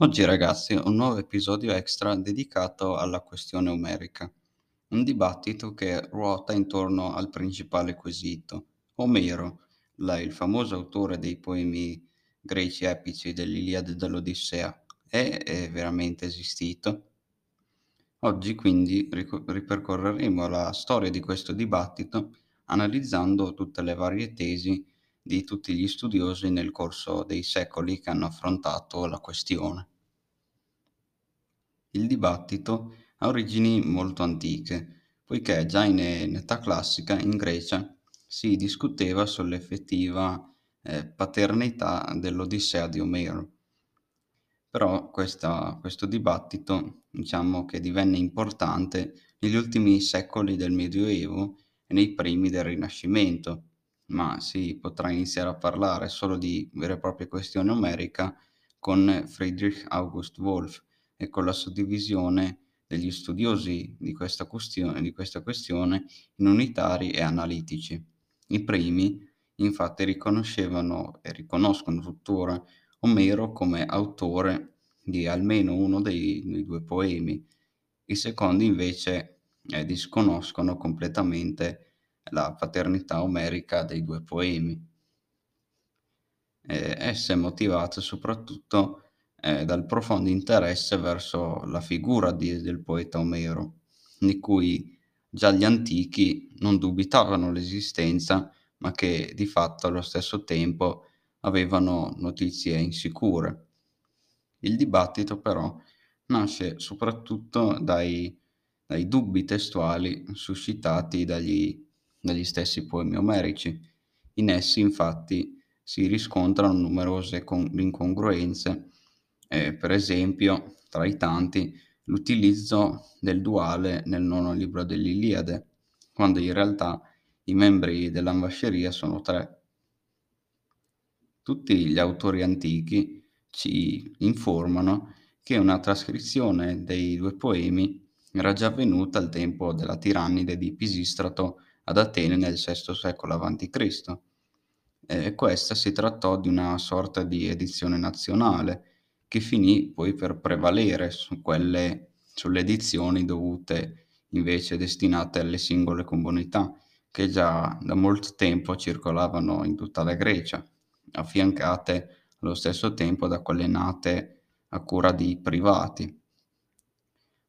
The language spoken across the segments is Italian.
Oggi ragazzi un nuovo episodio extra dedicato alla questione omerica, un dibattito che ruota intorno al principale quesito. Omero, la- il famoso autore dei poemi greci epici dell'Iliade e dell'Odissea, è, è veramente esistito? Oggi quindi ripercorreremo la storia di questo dibattito analizzando tutte le varie tesi di tutti gli studiosi nel corso dei secoli che hanno affrontato la questione. Il dibattito ha origini molto antiche, poiché già in, età classica in Grecia si discuteva sull'effettiva eh, paternità dell'Odissea di Omero. Però questa, questo dibattito diciamo che divenne importante negli ultimi secoli del Medioevo e nei primi del Rinascimento, ma si potrà iniziare a parlare solo di vera e propria questione omerica con Friedrich August Wolff e con la suddivisione degli studiosi di questa, questione, di questa questione in unitari e analitici. I primi infatti riconoscevano e riconoscono tuttora Omero come autore di almeno uno dei, dei due poemi, i secondi invece eh, disconoscono completamente la paternità omerica dei due poemi. Eh, essa è motivata soprattutto eh, dal profondo interesse verso la figura di, del poeta Omero, di cui già gli antichi non dubitavano l'esistenza, ma che di fatto allo stesso tempo avevano notizie insicure. Il dibattito però nasce soprattutto dai, dai dubbi testuali suscitati dagli, dagli stessi poemi omerici. In essi infatti si riscontrano numerose con- incongruenze, eh, per esempio tra i tanti l'utilizzo del duale nel nono libro dell'Iliade, quando in realtà i membri dell'ambasceria sono tre. Tutti gli autori antichi ci informano che una trascrizione dei due poemi era già avvenuta al tempo della tirannide di Pisistrato ad Atene nel VI secolo a.C. Eh, questa si trattò di una sorta di edizione nazionale che finì poi per prevalere su quelle, sulle edizioni dovute invece destinate alle singole comunità che già da molto tempo circolavano in tutta la Grecia affiancate allo stesso tempo da quelle nate a cura di privati.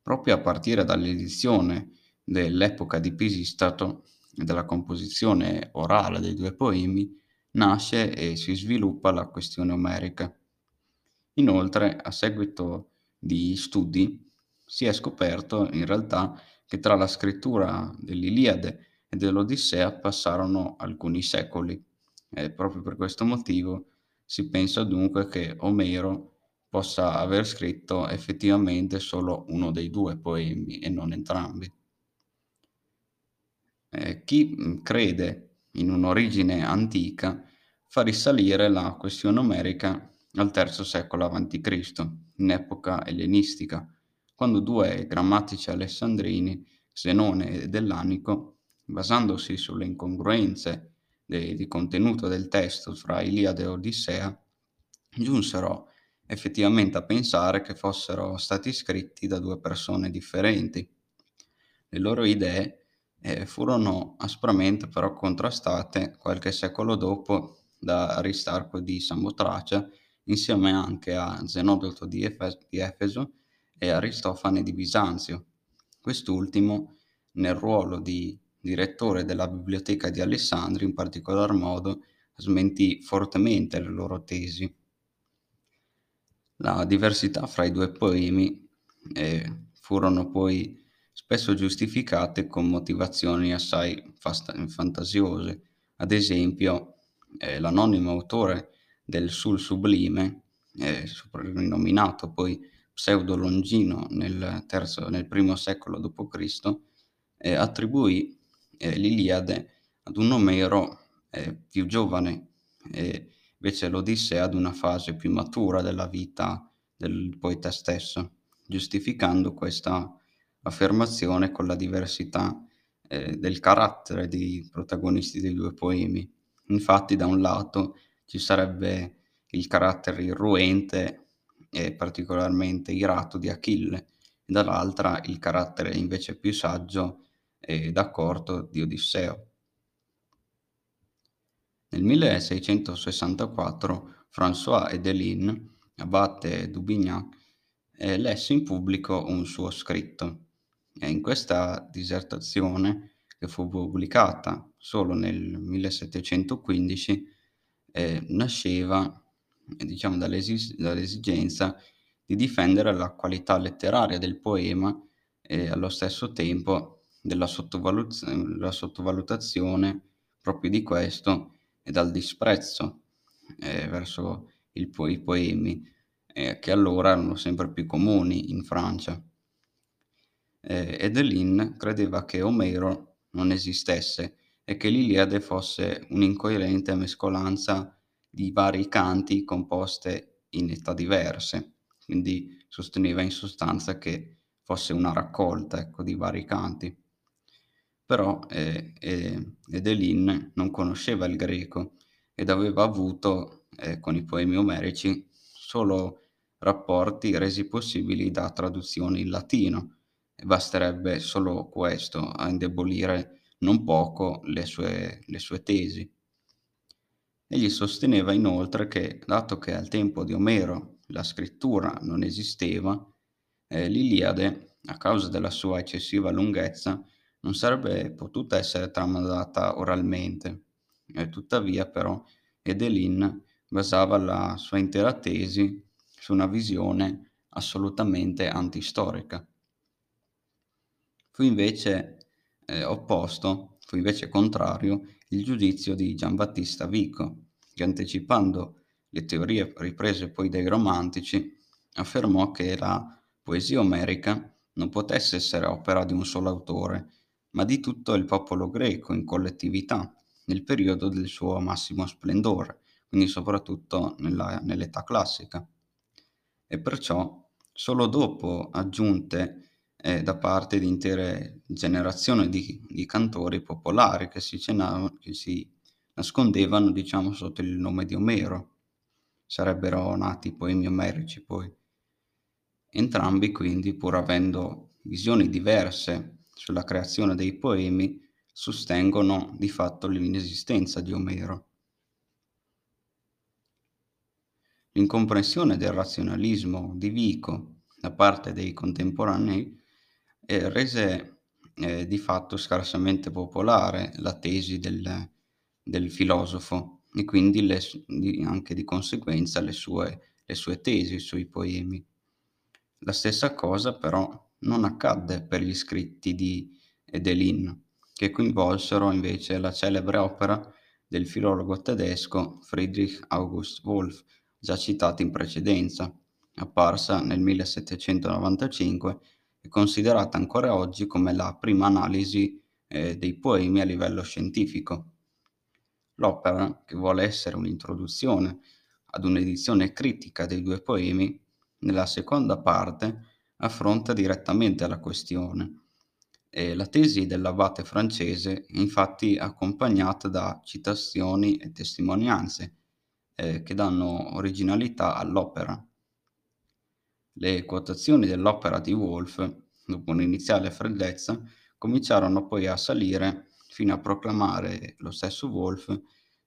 Proprio a partire dall'edizione dell'epoca di Pisistrato dalla composizione orale dei due poemi nasce e si sviluppa la questione omerica. Inoltre, a seguito di studi, si è scoperto in realtà che tra la scrittura dell'Iliade e dell'Odissea passarono alcuni secoli e proprio per questo motivo si pensa dunque che Omero possa aver scritto effettivamente solo uno dei due poemi e non entrambi. Eh, chi mm, crede in un'origine antica fa risalire la questione omerica al III secolo a.C., in epoca ellenistica, quando due grammatici alessandrini, Zenone e Dell'Anico, basandosi sulle incongruenze de- di contenuto del testo fra Iliade e Odissea, giunsero effettivamente a pensare che fossero stati scritti da due persone differenti. Le loro idee eh, furono aspramente però contrastate qualche secolo dopo da Aristarco di Samotracia insieme anche a Zenodoto di, Efes- di Efeso e Aristofane di Bisanzio. Quest'ultimo, nel ruolo di direttore della biblioteca di Alessandria, in particolar modo, smentì fortemente le loro tesi. La diversità fra i due poemi eh, furono poi spesso giustificate con motivazioni assai fast- fantasiose. Ad esempio, eh, l'anonimo autore del Sul Sublime, eh, soprannominato poi Pseudo Longino nel, terzo, nel primo secolo d.C., eh, attribuì eh, l'Iliade ad un Omero eh, più giovane e invece l'Odissea ad una fase più matura della vita del poeta stesso, giustificando questa affermazione con la diversità eh, del carattere dei protagonisti dei due poemi. Infatti, da un lato ci sarebbe il carattere irruente e particolarmente irato di Achille, e dall'altra il carattere invece più saggio ed accorto di Odisseo. Nel 1664 François Edelin, abate d'Aubignac, eh, lesse in pubblico un suo scritto. E in questa dissertazione, che fu pubblicata solo nel 1715, eh, nasceva diciamo, dall'esi- dall'esigenza di difendere la qualità letteraria del poema e allo stesso tempo della sottovalut- sottovalutazione proprio di questo e dal disprezzo eh, verso po- i poemi, eh, che allora erano sempre più comuni in Francia. Eh, Edelin credeva che Omero non esistesse e che l'Iliade fosse un'incoerente mescolanza di vari canti composte in età diverse, quindi sosteneva in sostanza che fosse una raccolta ecco, di vari canti. Però eh, eh, Edelin non conosceva il greco ed aveva avuto eh, con i poemi omerici solo rapporti resi possibili da traduzioni in latino basterebbe solo questo a indebolire non poco le sue, le sue tesi. Egli sosteneva inoltre che, dato che al tempo di Omero la scrittura non esisteva, eh, l'Iliade, a causa della sua eccessiva lunghezza, non sarebbe potuta essere tramandata oralmente. E tuttavia, però, Edelin basava la sua intera tesi su una visione assolutamente antistorica. Fu invece eh, opposto, fu invece contrario il giudizio di Giambattista Vico, che anticipando le teorie riprese poi dai romantici, affermò che la poesia omerica non potesse essere opera di un solo autore, ma di tutto il popolo greco in collettività, nel periodo del suo massimo splendore, quindi soprattutto nella, nell'età classica. E perciò solo dopo aggiunte eh, da parte di intere generazioni di, di cantori popolari che si, cenavano, che si nascondevano, diciamo, sotto il nome di Omero. Sarebbero nati poemi omerici poi. Entrambi quindi, pur avendo visioni diverse sulla creazione dei poemi sostengono di fatto l'inesistenza di Omero. L'incomprensione del razionalismo di Vico da parte dei contemporanei eh, rese eh, di fatto scarsamente popolare la tesi del, del filosofo e quindi le, anche di conseguenza le sue, le sue tesi sui poemi. La stessa cosa però non accadde per gli scritti di Edelin, che coinvolsero invece la celebre opera del filologo tedesco Friedrich August Wolff, già citata in precedenza, apparsa nel 1795 e considerata ancora oggi come la prima analisi eh, dei poemi a livello scientifico. L'opera, che vuole essere un'introduzione ad un'edizione critica dei due poemi, nella seconda parte affronta direttamente la questione. E la tesi dell'abate francese è infatti accompagnata da citazioni e testimonianze eh, che danno originalità all'opera. Le quotazioni dell'opera di Wolff, dopo un'iniziale freddezza, cominciarono poi a salire fino a proclamare lo stesso Wolff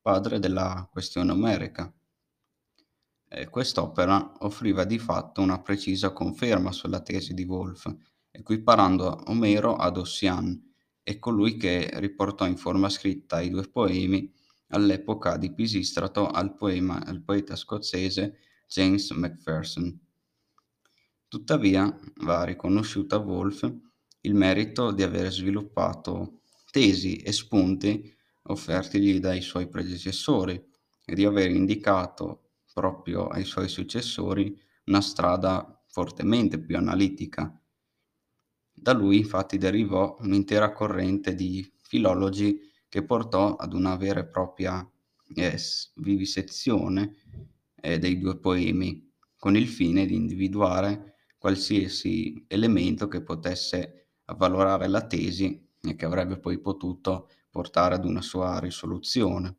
padre della questione omerica eh, quest'opera offriva di fatto una precisa conferma sulla tesi di Wolff, equiparando Omero ad Ossian e colui che riportò in forma scritta i due poemi all'epoca di Pisistrato al, poema, al poeta scozzese James Macpherson. Tuttavia va riconosciuto a Wolff il merito di aver sviluppato tesi e spunti offertigli dai suoi predecessori e di aver indicato proprio ai suoi successori una strada fortemente più analitica. Da lui infatti derivò un'intera corrente di filologi che portò ad una vera e propria eh, vivisezione eh, dei due poemi, con il fine di individuare qualsiasi elemento che potesse avvalorare la tesi e che avrebbe poi potuto portare ad una sua risoluzione.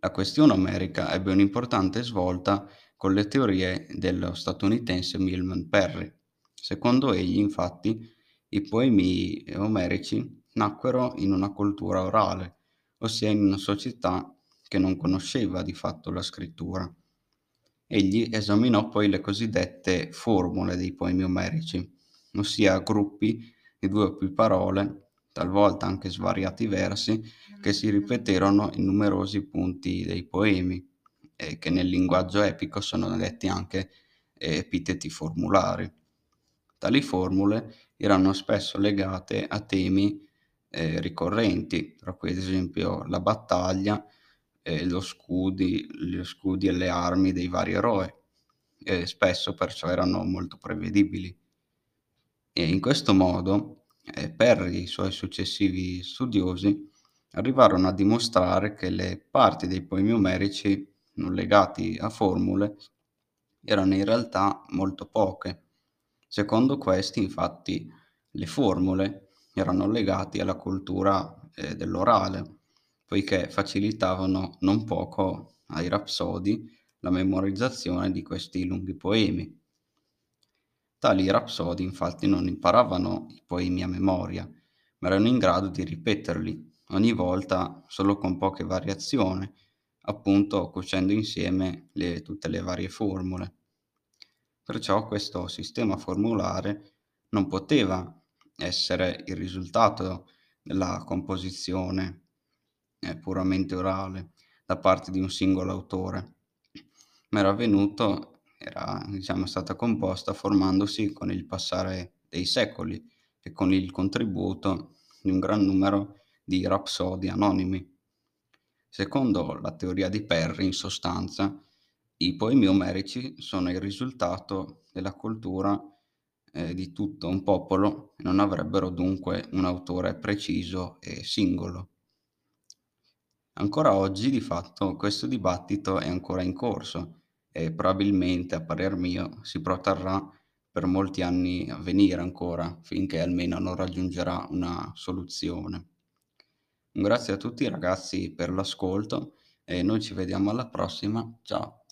La questione omerica ebbe un'importante svolta con le teorie dello statunitense Milman Perry. Secondo egli, infatti, i poemi omerici nacquero in una cultura orale, ossia in una società che non conosceva di fatto la scrittura. Egli esaminò poi le cosiddette formule dei poemi omerici, ossia gruppi di due o più parole, talvolta anche svariati versi, che si ripeterono in numerosi punti dei poemi e che nel linguaggio epico sono detti anche epiteti formulari. Tali formule erano spesso legate a temi eh, ricorrenti, tra cui ad esempio la battaglia, eh, lo scudi, gli scudi e le armi dei vari eroi, e spesso perciò erano molto prevedibili. E in questo modo, eh, per i suoi successivi studiosi, arrivarono a dimostrare che le parti dei poemi omerici non legati a formule erano in realtà molto poche. Secondo questi, infatti, le formule erano legate alla cultura eh, dell'orale, poiché facilitavano non poco ai rapsodi la memorizzazione di questi lunghi poemi. Tali rapsodi infatti non imparavano i poemi a memoria, ma erano in grado di ripeterli ogni volta solo con poche variazioni, appunto cucendo insieme le, tutte le varie formule. Perciò questo sistema formulare non poteva essere il risultato della composizione eh, puramente orale da parte di un singolo autore, ma era avvenuto, era diciamo, stata composta formandosi con il passare dei secoli e con il contributo di un gran numero di rapsodi anonimi. Secondo la teoria di Perry, in sostanza, i poemi omerici sono il risultato della cultura eh, di tutto un popolo e non avrebbero dunque un autore preciso e singolo. Ancora oggi, di fatto, questo dibattito è ancora in corso e probabilmente, a parer mio, si protrarrà per molti anni a venire ancora, finché almeno non raggiungerà una soluzione. Grazie a tutti ragazzi per l'ascolto e noi ci vediamo alla prossima. Ciao.